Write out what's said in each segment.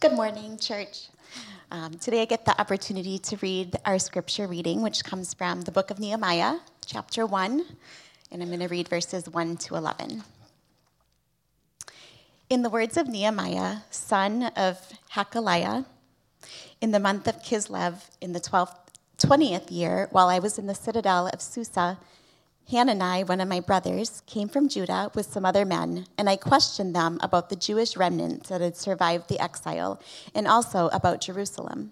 Good morning, church. Um, today I get the opportunity to read our scripture reading, which comes from the book of Nehemiah, chapter 1, and I'm going to read verses 1 to 11. In the words of Nehemiah, son of Hakaliah, in the month of Kislev, in the 12th, 20th year, while I was in the citadel of Susa, Hanani, one of my brothers, came from Judah with some other men, and I questioned them about the Jewish remnants that had survived the exile and also about Jerusalem.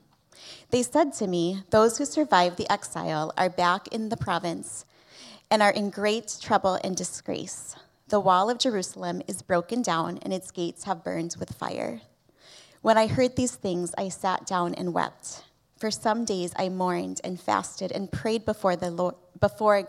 They said to me, Those who survived the exile are back in the province and are in great trouble and disgrace. The wall of Jerusalem is broken down, and its gates have burned with fire. When I heard these things, I sat down and wept. For some days I mourned and fasted and prayed before the Lord, before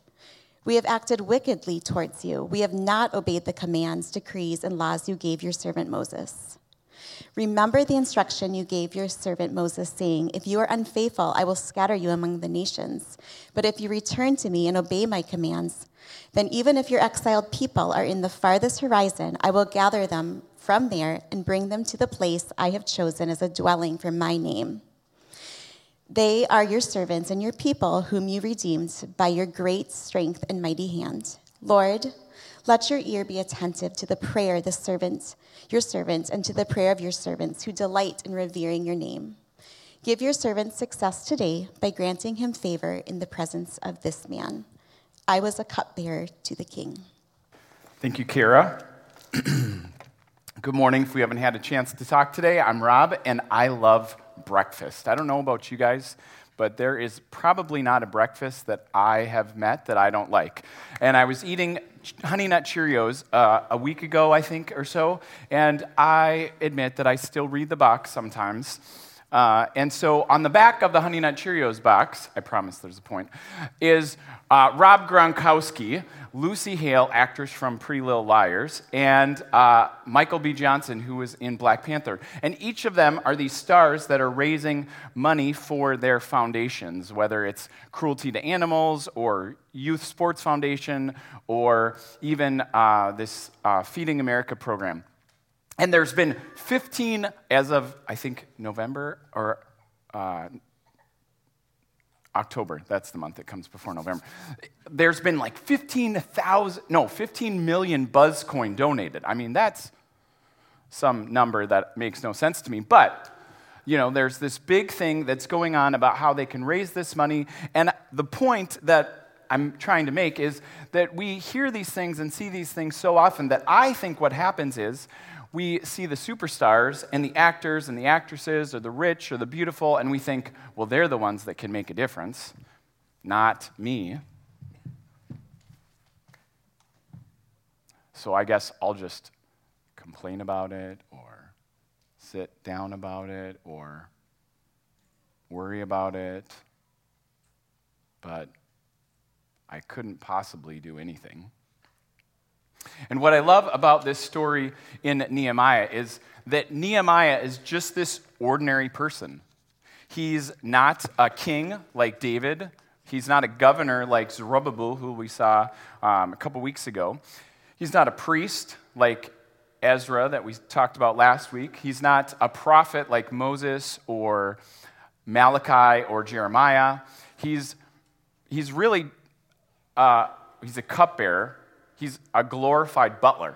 We have acted wickedly towards you. We have not obeyed the commands, decrees, and laws you gave your servant Moses. Remember the instruction you gave your servant Moses, saying, If you are unfaithful, I will scatter you among the nations. But if you return to me and obey my commands, then even if your exiled people are in the farthest horizon, I will gather them from there and bring them to the place I have chosen as a dwelling for my name. They are your servants and your people, whom you redeemed by your great strength and mighty hand. Lord, let your ear be attentive to the prayer of the servant, your servants, and to the prayer of your servants who delight in revering your name. Give your servant success today by granting him favor in the presence of this man. I was a cupbearer to the king. Thank you, Kara. Good morning. If we haven't had a chance to talk today, I'm Rob, and I love breakfast. I don't know about you guys, but there is probably not a breakfast that I have met that I don't like. And I was eating Honey Nut Cheerios uh, a week ago, I think, or so, and I admit that I still read the box sometimes. Uh, and so on the back of the Honey Nut Cheerios box, I promise there's a point, is uh, Rob Gronkowski, Lucy Hale, actress from Pretty Little Liars, and uh, Michael B. Johnson, who was in Black Panther. And each of them are these stars that are raising money for their foundations, whether it's Cruelty to Animals or Youth Sports Foundation or even uh, this uh, Feeding America program. And there's been 15, as of, I think, November or uh, October. That's the month that comes before November. There's been like 15,000, no, 15 million Buzzcoin donated. I mean, that's some number that makes no sense to me. But, you know, there's this big thing that's going on about how they can raise this money. And the point that I'm trying to make is that we hear these things and see these things so often that I think what happens is we see the superstars and the actors and the actresses or the rich or the beautiful, and we think, well, they're the ones that can make a difference, not me. So I guess I'll just complain about it or sit down about it or worry about it. But I couldn't possibly do anything. And what I love about this story in Nehemiah is that Nehemiah is just this ordinary person. He's not a king like David. He's not a governor like Zerubbabel, who we saw um, a couple weeks ago. He's not a priest like Ezra, that we talked about last week. He's not a prophet like Moses or Malachi or Jeremiah. He's, he's really uh, he's a cupbearer He's a glorified butler.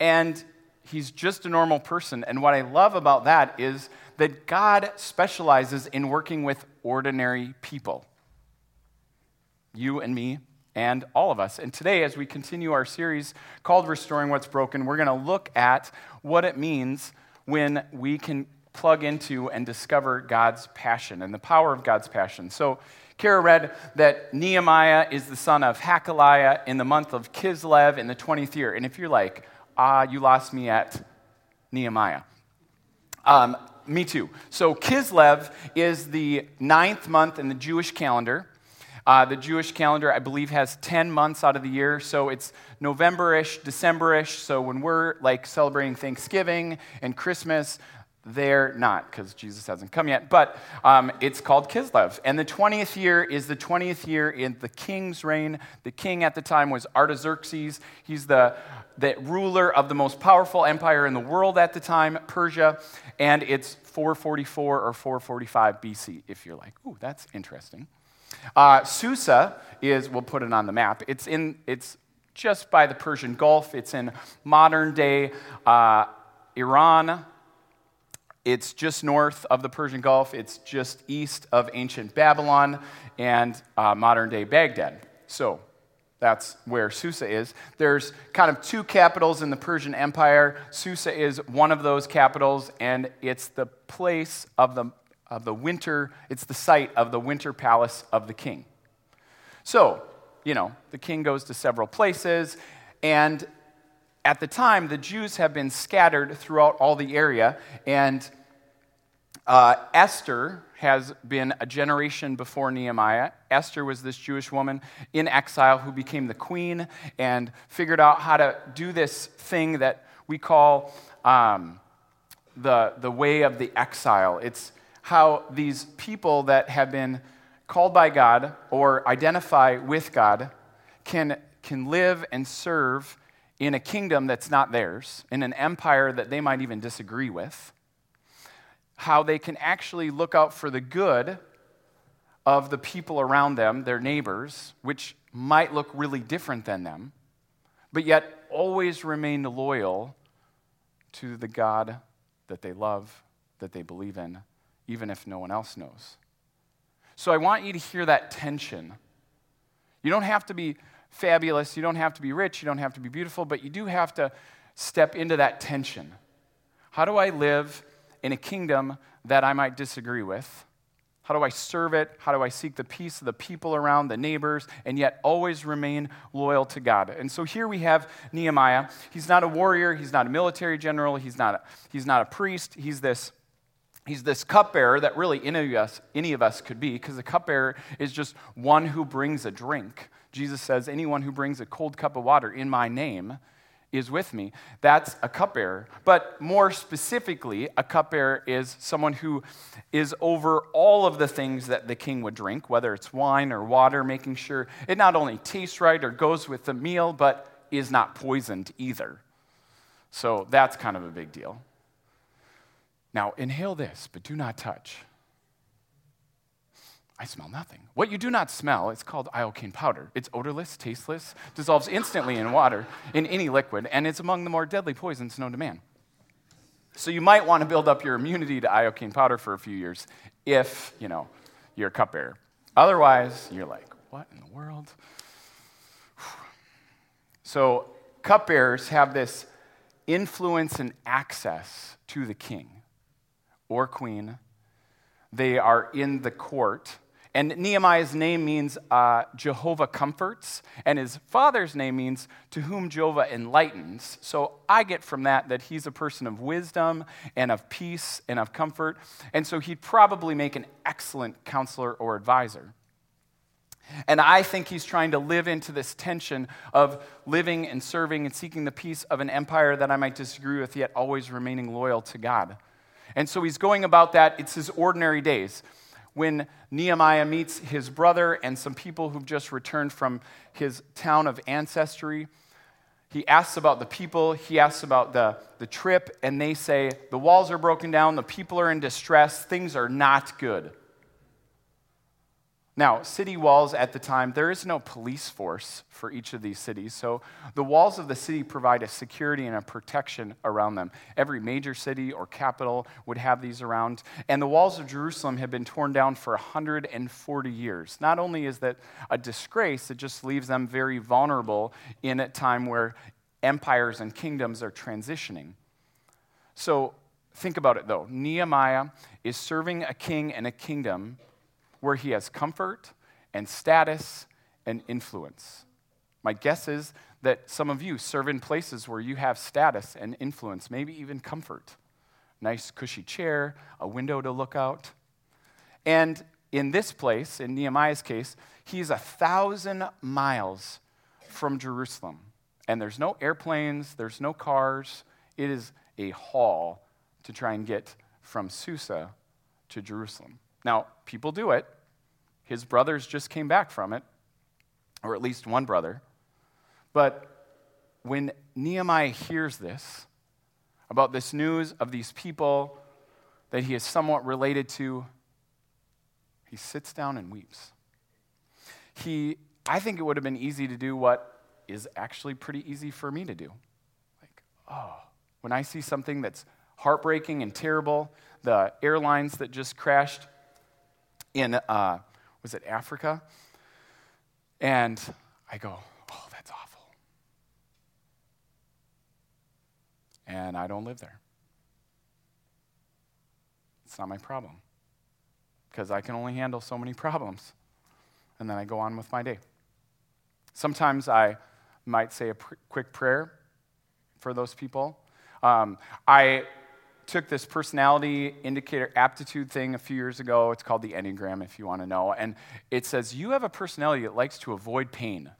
And he's just a normal person. And what I love about that is that God specializes in working with ordinary people. You and me, and all of us. And today, as we continue our series called Restoring What's Broken, we're going to look at what it means when we can plug into and discover God's passion and the power of God's passion. So, Kara read that Nehemiah is the son of Hakaliah in the month of Kislev in the 20th year. And if you're like, ah, you lost me at Nehemiah. Um, me too. So Kislev is the ninth month in the Jewish calendar. Uh, the Jewish calendar, I believe, has 10 months out of the year. So it's November-ish, December-ish. So when we're like celebrating Thanksgiving and Christmas, they're not, because Jesus hasn't come yet, but um, it's called Kislev. And the 20th year is the 20th year in the king's reign. The king at the time was Artaxerxes. He's the, the ruler of the most powerful empire in the world at the time, Persia. And it's 444 or 445 BC, if you're like, ooh, that's interesting. Uh, Susa is, we'll put it on the map, it's, in, it's just by the Persian Gulf, it's in modern day uh, Iran it's just north of the Persian Gulf. It's just east of ancient Babylon and uh, modern day Baghdad. So that's where Susa is. There's kind of two capitals in the Persian Empire. Susa is one of those capitals, and it's the place of the, of the winter, it's the site of the winter palace of the king. So, you know, the king goes to several places, and at the time, the Jews have been scattered throughout all the area, and uh, Esther has been a generation before Nehemiah. Esther was this Jewish woman in exile who became the queen and figured out how to do this thing that we call um, the, the way of the exile. It's how these people that have been called by God or identify with God can, can live and serve in a kingdom that's not theirs, in an empire that they might even disagree with, how they can actually look out for the good of the people around them, their neighbors, which might look really different than them, but yet always remain loyal to the God that they love, that they believe in, even if no one else knows. So I want you to hear that tension. You don't have to be fabulous. You don't have to be rich. You don't have to be beautiful, but you do have to step into that tension. How do I live in a kingdom that I might disagree with? How do I serve it? How do I seek the peace of the people around, the neighbors, and yet always remain loyal to God? And so here we have Nehemiah. He's not a warrior, he's not a military general, he's not a, he's not a priest. He's this, he's this cupbearer that really any of us, any of us could be, because the cupbearer is just one who brings a drink. Jesus says, Anyone who brings a cold cup of water in my name is with me. That's a cupbearer. But more specifically, a cupbearer is someone who is over all of the things that the king would drink, whether it's wine or water, making sure it not only tastes right or goes with the meal, but is not poisoned either. So that's kind of a big deal. Now, inhale this, but do not touch. I smell nothing. What you do not smell, it's called iocane powder. It's odorless, tasteless, dissolves instantly in water, in any liquid, and it's among the more deadly poisons known to man. So you might want to build up your immunity to iocane powder for a few years if, you know, you're a cupbearer. Otherwise, you're like, what in the world? So cupbearers have this influence and access to the king or queen. They are in the court and Nehemiah's name means uh, Jehovah comforts, and his father's name means to whom Jehovah enlightens. So I get from that that he's a person of wisdom and of peace and of comfort. And so he'd probably make an excellent counselor or advisor. And I think he's trying to live into this tension of living and serving and seeking the peace of an empire that I might disagree with, yet always remaining loyal to God. And so he's going about that. It's his ordinary days when Nehemiah meets his brother and some people who've just returned from his town of ancestry. He asks about the people, he asks about the, the trip, and they say, The walls are broken down, the people are in distress, things are not good. Now, city walls at the time, there is no police force for each of these cities. So the walls of the city provide a security and a protection around them. Every major city or capital would have these around. And the walls of Jerusalem have been torn down for 140 years. Not only is that a disgrace, it just leaves them very vulnerable in a time where empires and kingdoms are transitioning. So think about it though. Nehemiah is serving a king and a kingdom where he has comfort and status and influence. My guess is that some of you serve in places where you have status and influence, maybe even comfort. nice cushy chair, a window to look out. And in this place, in Nehemiah's case, he's a thousand miles from Jerusalem. And there's no airplanes, there's no cars. It is a haul to try and get from Susa to Jerusalem. Now, people do it. His brothers just came back from it, or at least one brother. But when Nehemiah hears this, about this news of these people that he is somewhat related to, he sits down and weeps. He, I think it would have been easy to do what is actually pretty easy for me to do. Like, oh, when I see something that's heartbreaking and terrible, the airlines that just crashed in, uh, was it Africa? And I go, oh, that's awful. And I don't live there. It's not my problem because I can only handle so many problems. And then I go on with my day. Sometimes I might say a pr- quick prayer for those people. Um, I took this personality indicator aptitude thing a few years ago. It's called the Enneagram, if you want to know. And it says, You have a personality that likes to avoid pain.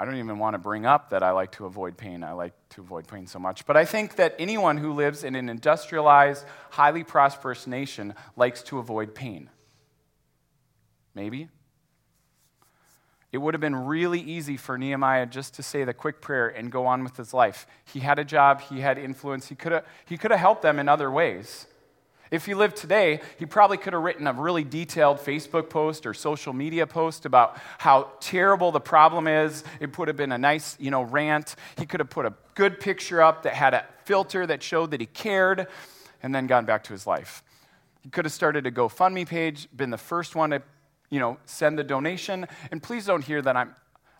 I don't even want to bring up that I like to avoid pain. I like to avoid pain so much. But I think that anyone who lives in an industrialized, highly prosperous nation likes to avoid pain. Maybe. It would have been really easy for Nehemiah just to say the quick prayer and go on with his life. He had a job, he had influence, he could have, he could have helped them in other ways. If he lived today, he probably could have written a really detailed Facebook post or social media post about how terrible the problem is. It would have been a nice, you know, rant. He could have put a good picture up that had a filter that showed that he cared and then gone back to his life. He could have started a GoFundMe page, been the first one to, you know, send the donation. And please don't hear that I'm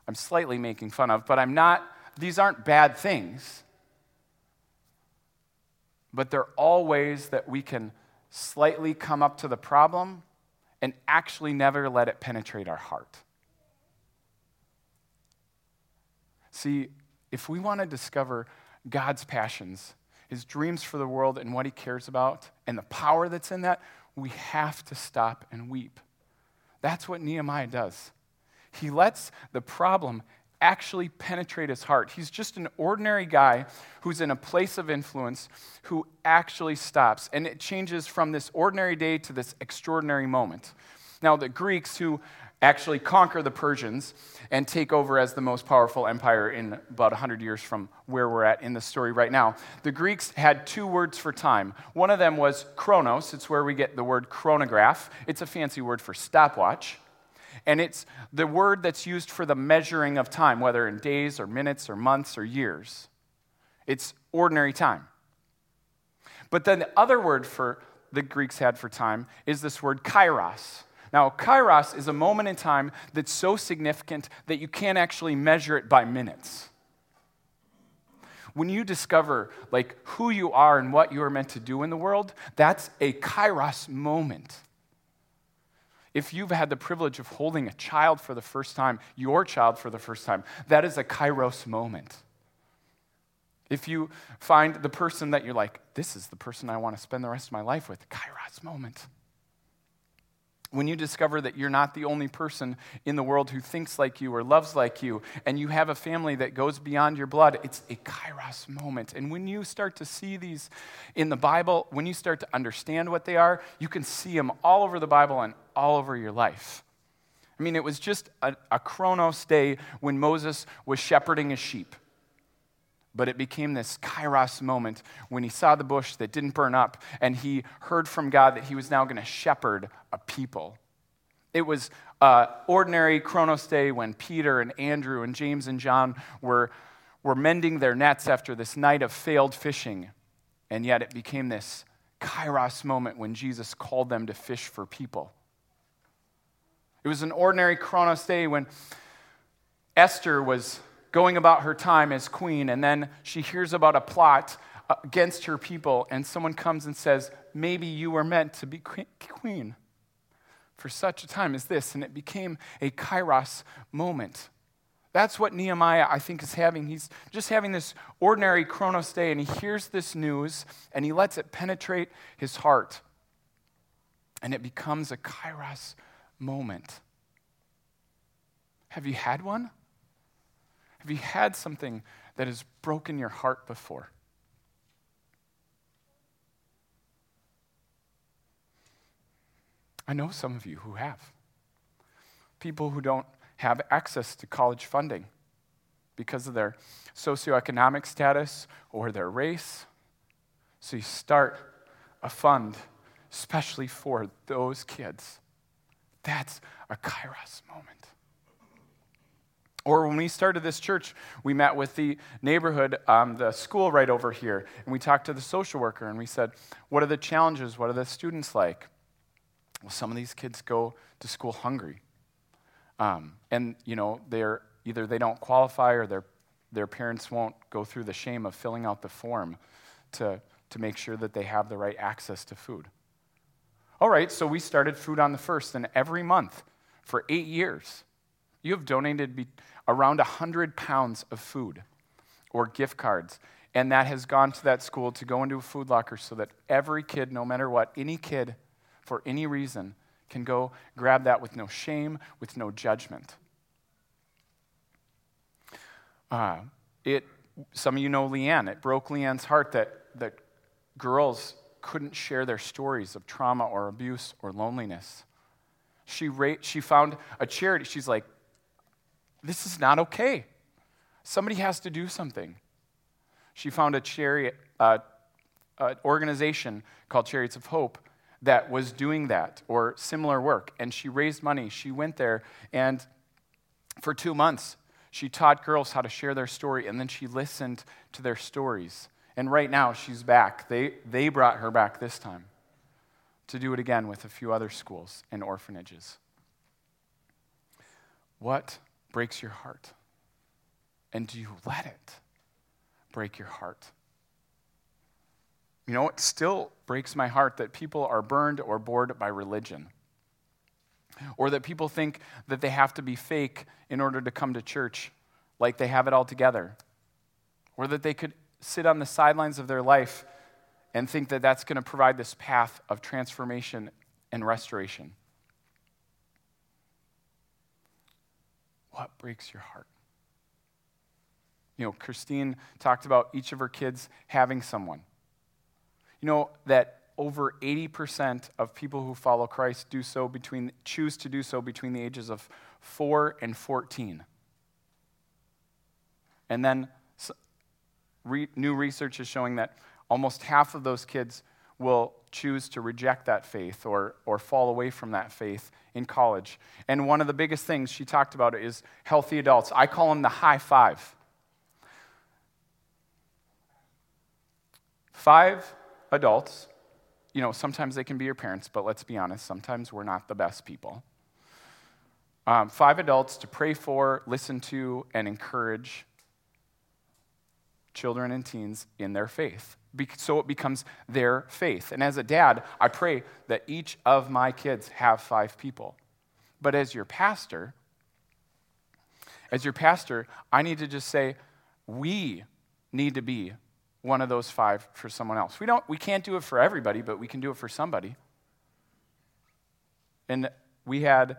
I'm slightly making fun of, but I'm not these aren't bad things. But they're all ways that we can slightly come up to the problem and actually never let it penetrate our heart. See, if we want to discover God's passions, his dreams for the world, and what he cares about, and the power that's in that, we have to stop and weep. That's what Nehemiah does. He lets the problem actually penetrate his heart. He's just an ordinary guy who's in a place of influence who actually stops. And it changes from this ordinary day to this extraordinary moment. Now, the Greeks who actually conquer the Persians and take over as the most powerful empire in about 100 years from where we're at in the story right now. The Greeks had two words for time. One of them was chronos, it's where we get the word chronograph, it's a fancy word for stopwatch. And it's the word that's used for the measuring of time, whether in days or minutes or months or years. It's ordinary time. But then the other word for the Greeks had for time is this word kairos. Now, kairos is a moment in time that's so significant that you can't actually measure it by minutes. When you discover like who you are and what you are meant to do in the world, that's a kairos moment. If you've had the privilege of holding a child for the first time, your child for the first time, that is a kairos moment. If you find the person that you're like, this is the person I want to spend the rest of my life with, kairos moment when you discover that you're not the only person in the world who thinks like you or loves like you, and you have a family that goes beyond your blood, it's a kairos moment. And when you start to see these in the Bible, when you start to understand what they are, you can see them all over the Bible and all over your life. I mean, it was just a, a chronos day when Moses was shepherding his sheep. But it became this kairos moment when he saw the bush that didn't burn up and he heard from God that he was now going to shepherd a people. It was uh, ordinary Chronos day when Peter and Andrew and James and John were, were mending their nets after this night of failed fishing. And yet it became this kairos moment when Jesus called them to fish for people. It was an ordinary Chronos day when Esther was going about her time as queen, and then she hears about a plot uh, against her people, and someone comes and says, Maybe you were meant to be queen for such a time as this. And it became a kairos moment That's what Nehemiah, I think, is having. He's just having this ordinary Chronos day, and he hears this news, and he lets it penetrate his heart. And it becomes a kairos moment. Have you had one? Have you had something that has broken your heart before? I know some of you who have. People who don't have access to college funding because of their socioeconomic status or their race. So you start a fund especially for those kids. That's a kairos moment. Or when we started this church, we met with the neighborhood, um, the school right over here, and we talked to the social worker and we said, What are the challenges? What are the students like? Well, some of these kids go to school hungry. Um, and, you know, they're either they don't qualify or their, their parents won't go through the shame of filling out the form to, to make sure that they have the right access to food. All right, so we started Food on the First, and every month for eight years, you have donated be- around 100 pounds of food or gift cards. And that has gone to that school to go into a food locker so that every kid, no matter what, any kid for any reason, can go grab that with no shame, with no judgment. Uh, it, some of you know Leanne. It broke Leanne's heart that, that girls couldn't share their stories of trauma or abuse or loneliness. She, ra- she found a charity. She's like, this is not okay. Somebody has to do something. She found a chariot, uh, uh, organization called Chariots of Hope that was doing that or similar work. And she raised money. She went there, and for two months, she taught girls how to share their story, and then she listened to their stories. And right now, she's back. They, they brought her back this time to do it again with a few other schools and orphanages. What breaks your heart? And do you let it break your heart? You know, it still breaks my heart that people are burned or bored by religion. Or that people think that they have to be fake in order to come to church, like they have it all together. Or that they could sit on the sidelines of their life and think that that's going to provide this path of transformation and restoration. What breaks your heart? You know, Christine talked about each of her kids having someone. You know that over 80% of people who follow Christ do so between choose to do so between the ages of 4 and 14. And then re, new research is showing that almost half of those kids will choose to reject that faith or, or fall away from that faith in college. And one of the biggest things she talked about is healthy adults. I call them the high five. Five adults, you know, sometimes they can be your parents, but let's be honest, sometimes we're not the best people. Um, five adults to pray for, listen to, and encourage children and teens in their faith. So it becomes their faith. And as a dad, I pray that each of my kids have five people. But as your pastor, as your pastor, I need to just say, we need to be one of those five for someone else. We, don't, we can't do it for everybody, but we can do it for somebody. And we had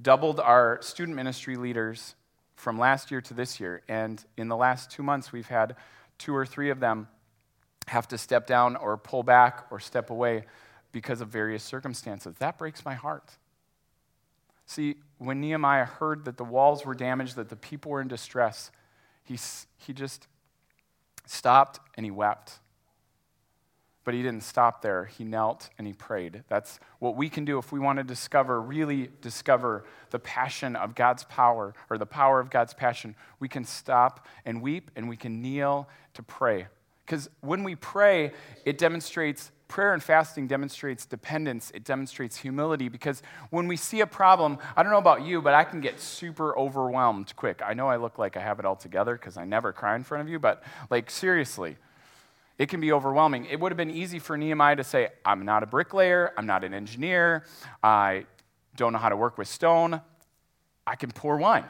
doubled our student ministry leaders from last year to this year. And in the last two months, we've had two or three of them have to step down or pull back or step away because of various circumstances. That breaks my heart. See, when Nehemiah heard that the walls were damaged, that the people were in distress, he, he just stopped and he wept. But he didn't stop there. He knelt and he prayed. That's what we can do if we want to discover, really discover the passion of God's power or the power of God's passion. We can stop and weep and we can kneel to pray. Because when we pray, it demonstrates prayer and fasting demonstrates dependence, it demonstrates humility because when we see a problem, I don't know about you, but I can get super overwhelmed quick. I know I look like I have it all together because I never cry in front of you, but like seriously, it can be overwhelming. It would have been easy for Nehemiah to say, I'm not a bricklayer, I'm not an engineer, I don't know how to work with stone, I can pour wine.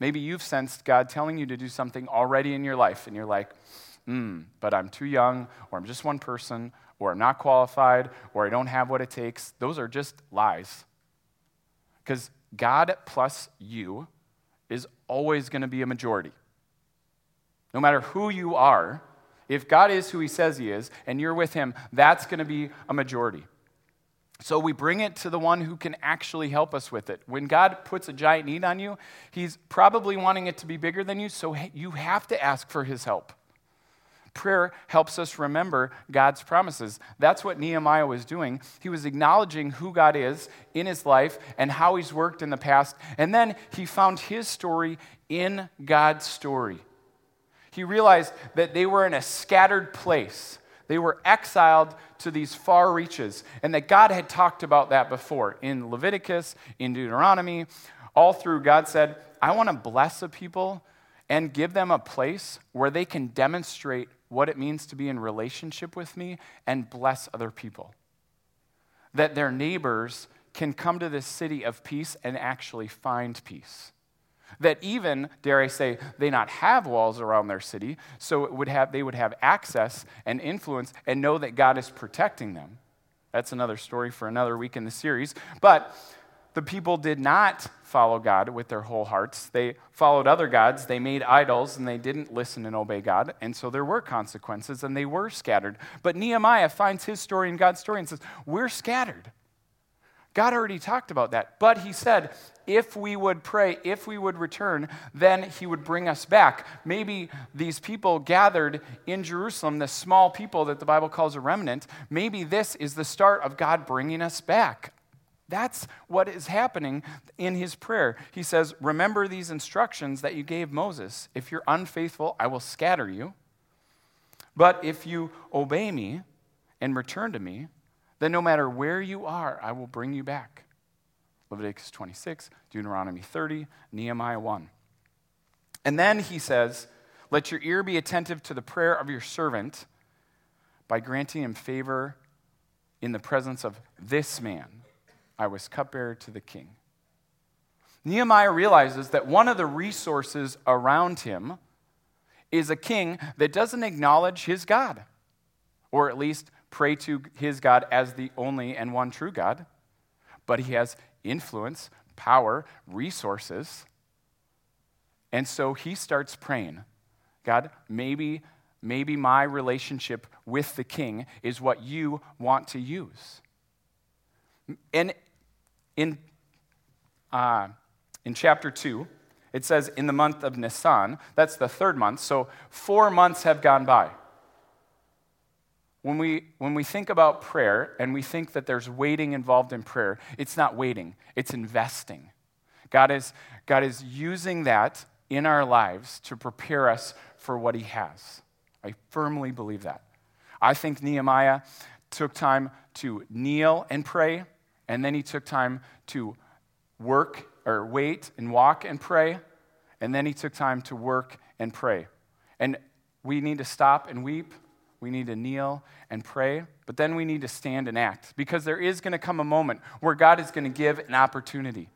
Maybe you've sensed God telling you to do something already in your life, and you're like, hmm, but I'm too young, or I'm just one person, or I'm not qualified, or I don't have what it takes. Those are just lies. Because God plus you is always going to be a majority. No matter who you are, if God is who he says he is, and you're with him, that's going to be a majority. So we bring it to the one who can actually help us with it. When God puts a giant need on you, He's probably wanting it to be bigger than you, so you have to ask for His help. Prayer helps us remember God's promises. That's what Nehemiah was doing. He was acknowledging who God is in his life and how he's worked in the past. And then he found his story in God's story. He realized that they were in a scattered place they were exiled to these far reaches, and that God had talked about that before in Leviticus, in Deuteronomy. All through, God said, I want to bless a people and give them a place where they can demonstrate what it means to be in relationship with me and bless other people. That their neighbors can come to this city of peace and actually find peace. That even, dare I say, they not have walls around their city, so it would have, they would have access and influence and know that God is protecting them. That's another story for another week in the series. But the people did not follow God with their whole hearts. They followed other gods, they made idols, and they didn't listen and obey God. And so there were consequences, and they were scattered. But Nehemiah finds his story in God's story and says, We're scattered. God already talked about that. But he said, if we would pray, if we would return, then he would bring us back. Maybe these people gathered in Jerusalem, the small people that the Bible calls a remnant, maybe this is the start of God bringing us back. That's what is happening in his prayer. He says, Remember these instructions that you gave Moses. If you're unfaithful, I will scatter you. But if you obey me and return to me, then no matter where you are, I will bring you back. Leviticus 26, Deuteronomy 30, Nehemiah 1. And then he says, Let your ear be attentive to the prayer of your servant by granting him favor in the presence of this man. I was cupbearer to the king. Nehemiah realizes that one of the resources around him is a king that doesn't acknowledge his God, or at least pray to his God as the only and one true God, but he has influence, power, resources. And so he starts praying God, maybe, maybe my relationship with the king is what you want to use. And in, uh, in chapter 2, it says in the month of Nisan, that's the third month, so four months have gone by. When we, when we think about prayer and we think that there's waiting involved in prayer, it's not waiting, it's investing. God is, God is using that in our lives to prepare us for what He has. I firmly believe that. I think Nehemiah took time to kneel and pray, and then he took time to work or wait and walk and pray, and then he took time to work and pray. And we need to stop and weep we need to kneel and pray, but then we need to stand and act because there is going to come a moment where God is going to give an opportunity.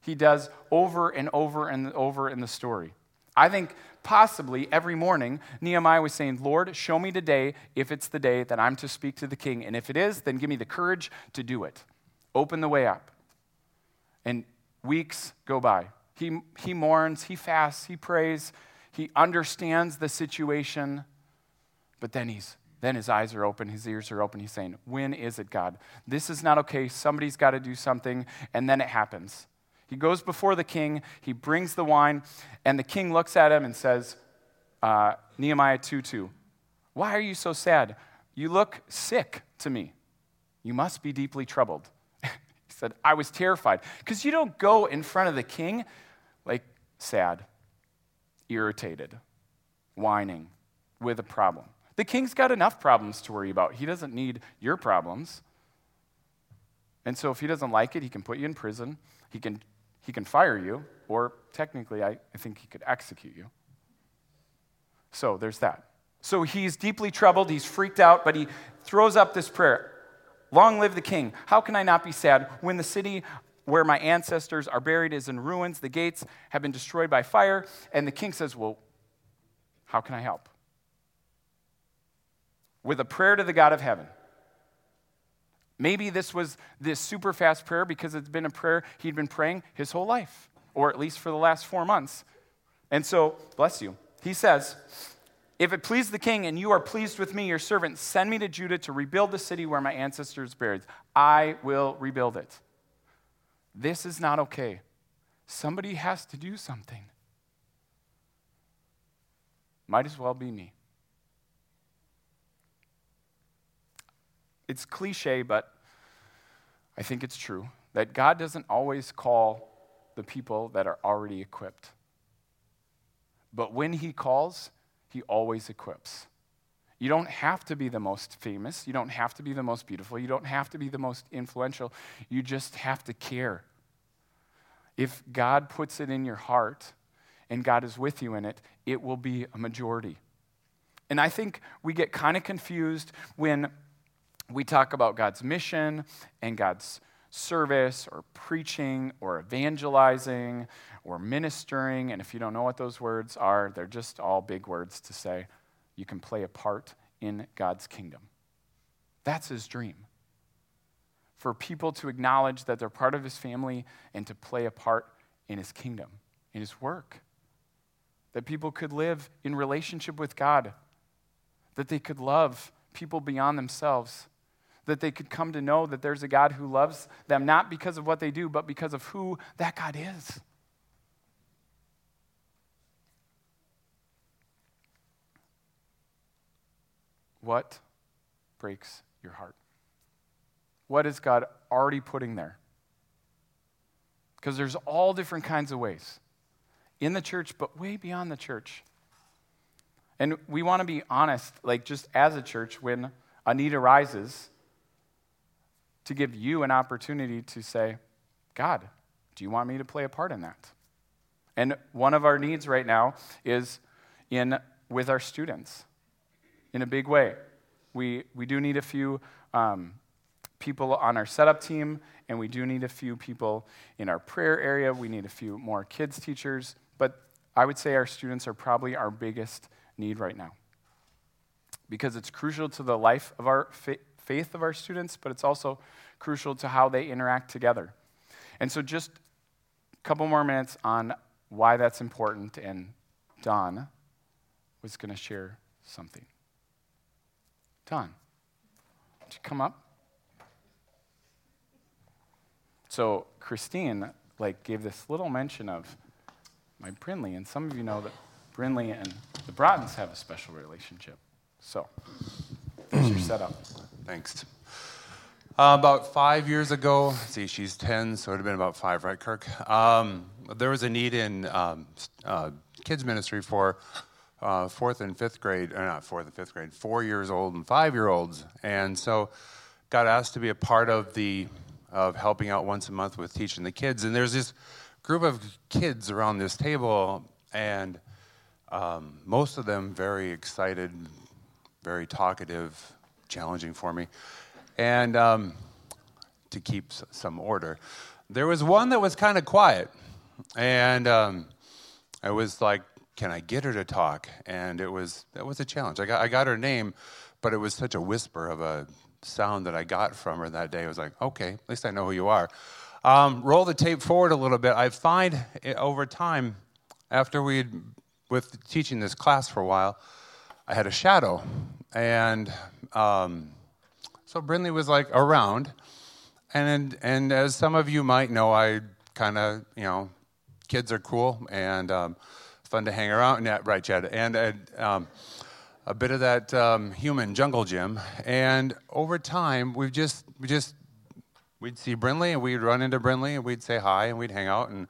He does over and over and over in the story. I think possibly every morning, Nehemiah was saying, Lord, show me today if it's the day that I'm to speak to the king. And if it is, then give me the courage to do it. Open the way up. And weeks go by. He, he mourns, he fasts, he prays, he understands the situation. But then he's then his eyes are open, his ears are open. He's saying, When is it, God? This is not okay. Somebody's got to do something. And then it happens. He goes before the king, he brings the wine, and the king looks at him and says, uh, Nehemiah 2 2, Why are you so sad? You look sick to me. You must be deeply troubled. he said, I was terrified. Because you don't go in front of the king like sad, irritated, whining, with a problem. The king's got enough problems to worry about. He doesn't need your problems. And so if he doesn't like it, he can put you in prison, he can, he can fire you, or technically, I, I think he could execute you. So there's that. So he's deeply troubled, he's freaked out, but he throws up this prayer Long live the king. How can I not be sad when the city where my ancestors are buried is in ruins. The gates have been destroyed by fire. And the king says, Well, how can I help? With a prayer to the God of heaven. Maybe this was this super fast prayer because it's been a prayer he'd been praying his whole life, or at least for the last four months. And so, bless you. He says, If it please the king and you are pleased with me, your servant, send me to Judah to rebuild the city where my ancestors buried. I will rebuild it. This is not okay. Somebody has to do something. Might as well be me. It's cliche, but I think it's true that God doesn't always call the people that are already equipped. But when He calls, He always equips. You don't have to be the most famous. You don't have to be the most beautiful. You don't have to be the most influential. You just have to care. If God puts it in your heart and God is with you in it, it will be a majority. And I think we get kind of confused when we talk about God's mission and God's service or preaching or evangelizing or ministering. And if you don't know what those words are, they're just all big words to say you can play a part in God's kingdom. That's his dream. For people to acknowledge that they're part of his family and to play a part in his kingdom, in his work. That people could live in relationship with God, that they could love people beyond themselves that they could come to know that there's a God who loves them, not because of what they do, but because of who that God is. What breaks your heart? What is God already putting there? Because there's all different kinds of ways in the church, but way beyond the church. And we want to be honest, like just as a church, when a need arises, to give you an opportunity to say, God, do you want me to play a part in that? And one of our needs right now is in with our students in a big way. We, we do need a few um, people on our setup team, and we do need a few people in our prayer area. We need a few more kids teachers, but I would say our students are probably our biggest need right now because it's crucial to the life of our faith of our students, but it's also crucial to how they interact together. And so, just a couple more minutes on why that's important, and Don was going to share something. Don, would you come up? So, Christine like gave this little mention of my Brinley, and some of you know that Brinley and the Broughtons have a special relationship. So, there's your setup. Thanks. Uh, about five years ago, see, she's 10, so it would have been about five, right, Kirk? Um, there was a need in um, uh, kids' ministry for uh, fourth and fifth grade, or not fourth and fifth grade, four years old and five year olds. And so got asked to be a part of the of helping out once a month with teaching the kids. And there's this group of kids around this table, and um, most of them very excited, very talkative, challenging for me. And um, to keep s- some order, there was one that was kind of quiet. And um, I was like, can I get her to talk? And it was, that was a challenge. I got, I got her name, but it was such a whisper of a sound that I got from her that day. I was like, okay, at least I know who you are. Um, roll the tape forward a little bit. I find it, over time, after we with teaching this class for a while, I had a shadow. And um, so Brinley was like around. And, and as some of you might know, I kind of, you know, kids are cool and um, fun to hang around. Yeah, right, Chad. And um, a bit of that um, human jungle gym. And over time, we've just, we just, we'd see Brinley and we'd run into Brinley and we'd say hi and we'd hang out. And,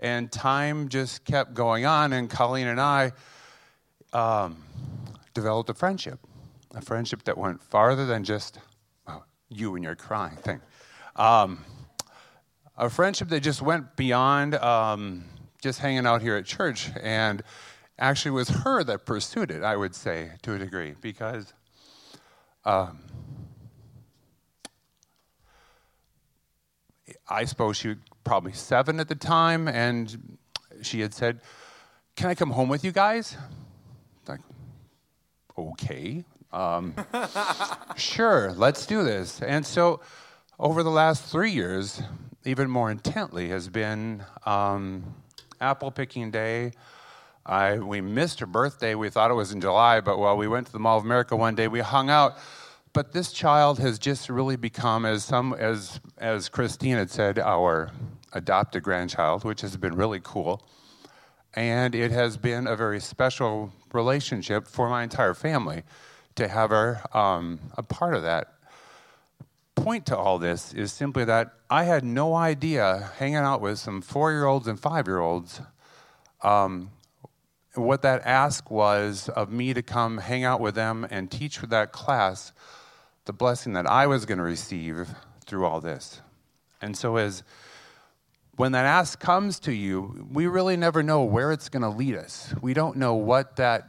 and time just kept going on. And Colleen and I um, developed a friendship, a friendship that went farther than just well, you and your crying thing. Um, a friendship that just went beyond um, just hanging out here at church and actually was her that pursued it, I would say, to a degree, because um, I suppose she was probably seven at the time, and she had said, Can I come home with you guys? Like, okay. Um, sure, let's do this. And so, over the last three years, even more intently, has been um, apple picking day. I, we missed her birthday. We thought it was in July, but while we went to the Mall of America one day, we hung out. But this child has just really become, as some as as Christine had said, our adopted grandchild, which has been really cool. And it has been a very special relationship for my entire family to have her um, a part of that. Point to all this is simply that I had no idea hanging out with some four year olds and five year olds um, what that ask was of me to come hang out with them and teach with that class the blessing that I was going to receive through all this. And so, as when that ask comes to you, we really never know where it's going to lead us. We don't know what that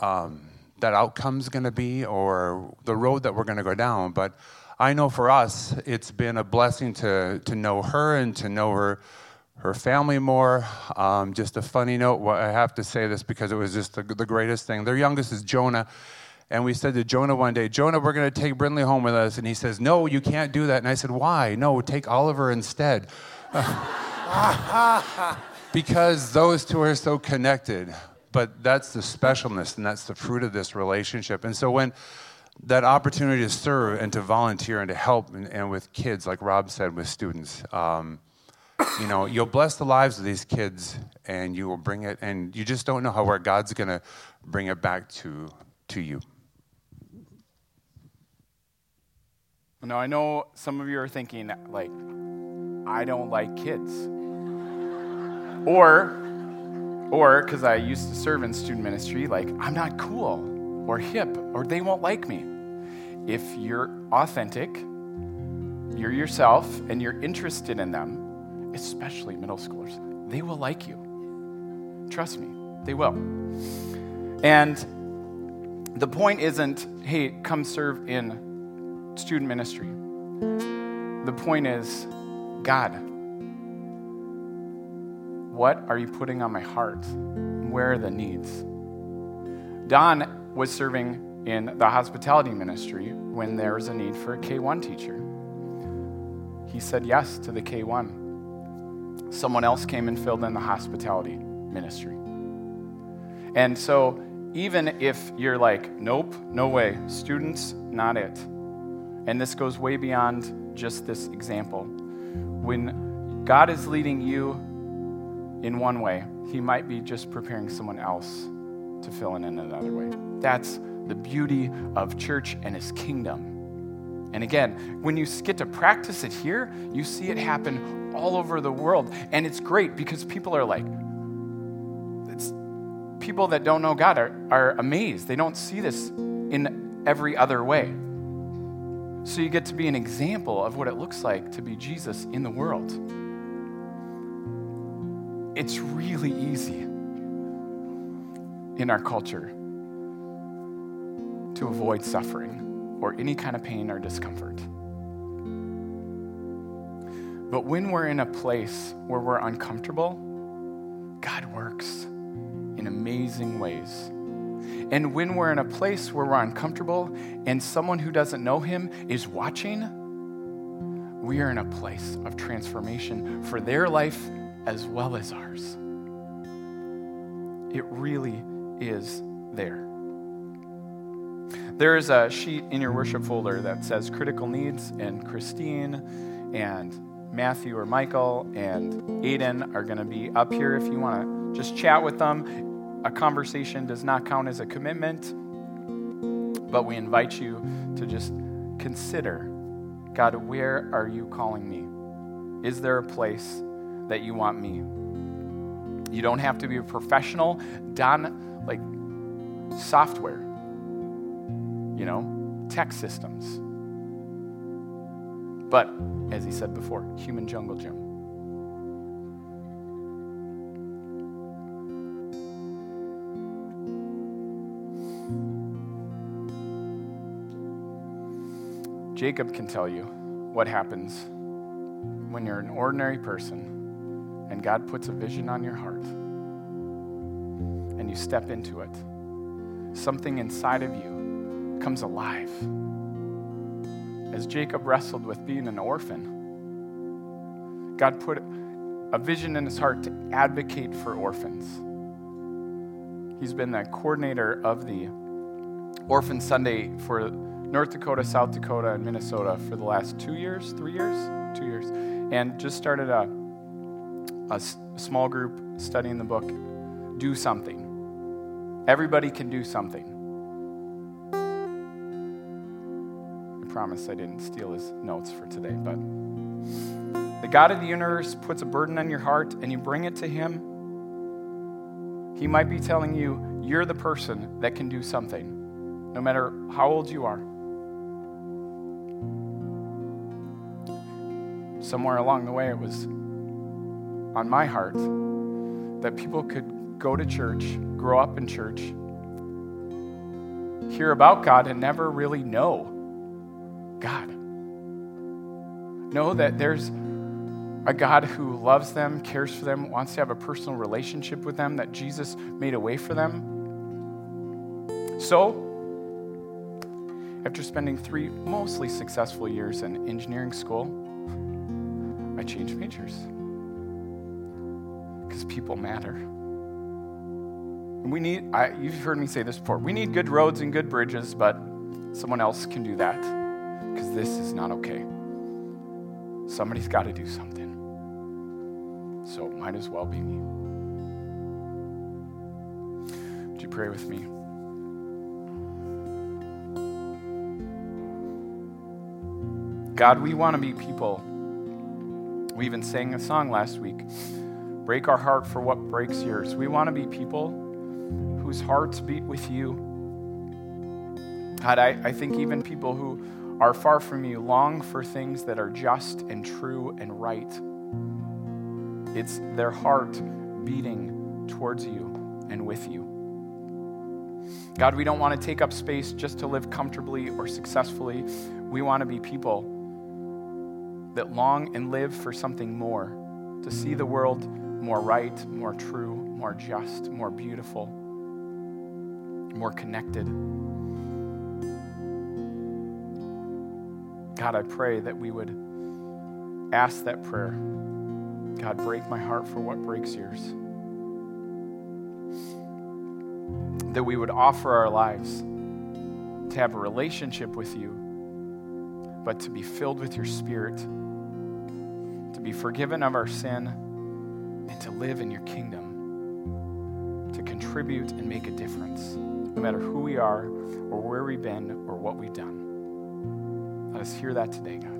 um, that outcome's going to be or the road that we're going to go down. But I know for us, it's been a blessing to to know her and to know her her family more. Um, just a funny note. I have to say this because it was just the, the greatest thing. Their youngest is Jonah. And we said to Jonah one day, Jonah, we're going to take Brindley home with us. And he says, No, you can't do that. And I said, Why? No, take Oliver instead. because those two are so connected. But that's the specialness and that's the fruit of this relationship. And so when that opportunity to serve and to volunteer and to help and, and with kids, like Rob said, with students, um, you know, you'll bless the lives of these kids and you will bring it, and you just don't know how where God's going to bring it back to, to you. Now, I know some of you are thinking, like, I don't like kids. Or, or because I used to serve in student ministry, like, I'm not cool or hip or they won't like me. If you're authentic, you're yourself, and you're interested in them, especially middle schoolers, they will like you. Trust me, they will. And the point isn't, hey, come serve in student ministry. The point is, God, what are you putting on my heart? Where are the needs? Don was serving in the hospitality ministry when there was a need for a K1 teacher. He said yes to the K1. Someone else came and filled in the hospitality ministry. And so, even if you're like, nope, no way, students, not it. And this goes way beyond just this example. When God is leading you in one way, He might be just preparing someone else to fill in in another way. That's the beauty of church and His kingdom. And again, when you get to practice it here, you see it happen all over the world. And it's great because people are like, people that don't know God are, are amazed. They don't see this in every other way. So you get to be an example of what it looks like to be Jesus in the world it's really easy in our culture to avoid suffering or any kind of pain or discomfort. But when we're in a place where we're uncomfortable, God works in amazing ways. And when we're in a place where we're uncomfortable and someone who doesn't know Him is watching, we are in a place of transformation for their life as well as ours. It really is there. There is a sheet in your worship folder that says critical needs, and Christine and Matthew or Michael and Aiden are going to be up here if you want to just chat with them. A conversation does not count as a commitment, but we invite you to just consider God, where are you calling me? Is there a place that you want me. You don't have to be a professional, done like software, you know, tech systems. But, as he said before, human jungle gym. Jacob can tell you what happens when you're an ordinary person and God puts a vision on your heart and you step into it, something inside of you comes alive. As Jacob wrestled with being an orphan, God put a vision in his heart to advocate for orphans. He's been the coordinator of the Orphan Sunday for North Dakota, South Dakota, and Minnesota for the last two years, three years, two years, and just started a, a small group studying the book, Do Something. Everybody can do something. I promise I didn't steal his notes for today, but the God of the universe puts a burden on your heart and you bring it to Him. He might be telling you, you're the person that can do something, no matter how old you are. Somewhere along the way, it was on my heart that people could go to church, grow up in church, hear about God, and never really know God. Know that there's a God who loves them, cares for them, wants to have a personal relationship with them, that Jesus made a way for them. So, after spending three mostly successful years in engineering school, I changed majors. Because people matter. And we need, I, you've heard me say this before, we need good roads and good bridges, but someone else can do that. Because this is not okay. Somebody's got to do something. So it might as well be me. Would you pray with me? God, we want to be people we even sang a song last week Break our heart for what breaks yours. We want to be people whose hearts beat with you. God, I, I think even people who are far from you long for things that are just and true and right. It's their heart beating towards you and with you. God, we don't want to take up space just to live comfortably or successfully. We want to be people that long and live for something more, to see the world more right, more true, more just, more beautiful, more connected. God, I pray that we would ask that prayer. God, break my heart for what breaks yours. That we would offer our lives to have a relationship with you, but to be filled with your spirit be forgiven of our sin, and to live in your kingdom, to contribute and make a difference, no matter who we are, or where we've been, or what we've done. Let us hear that today, God.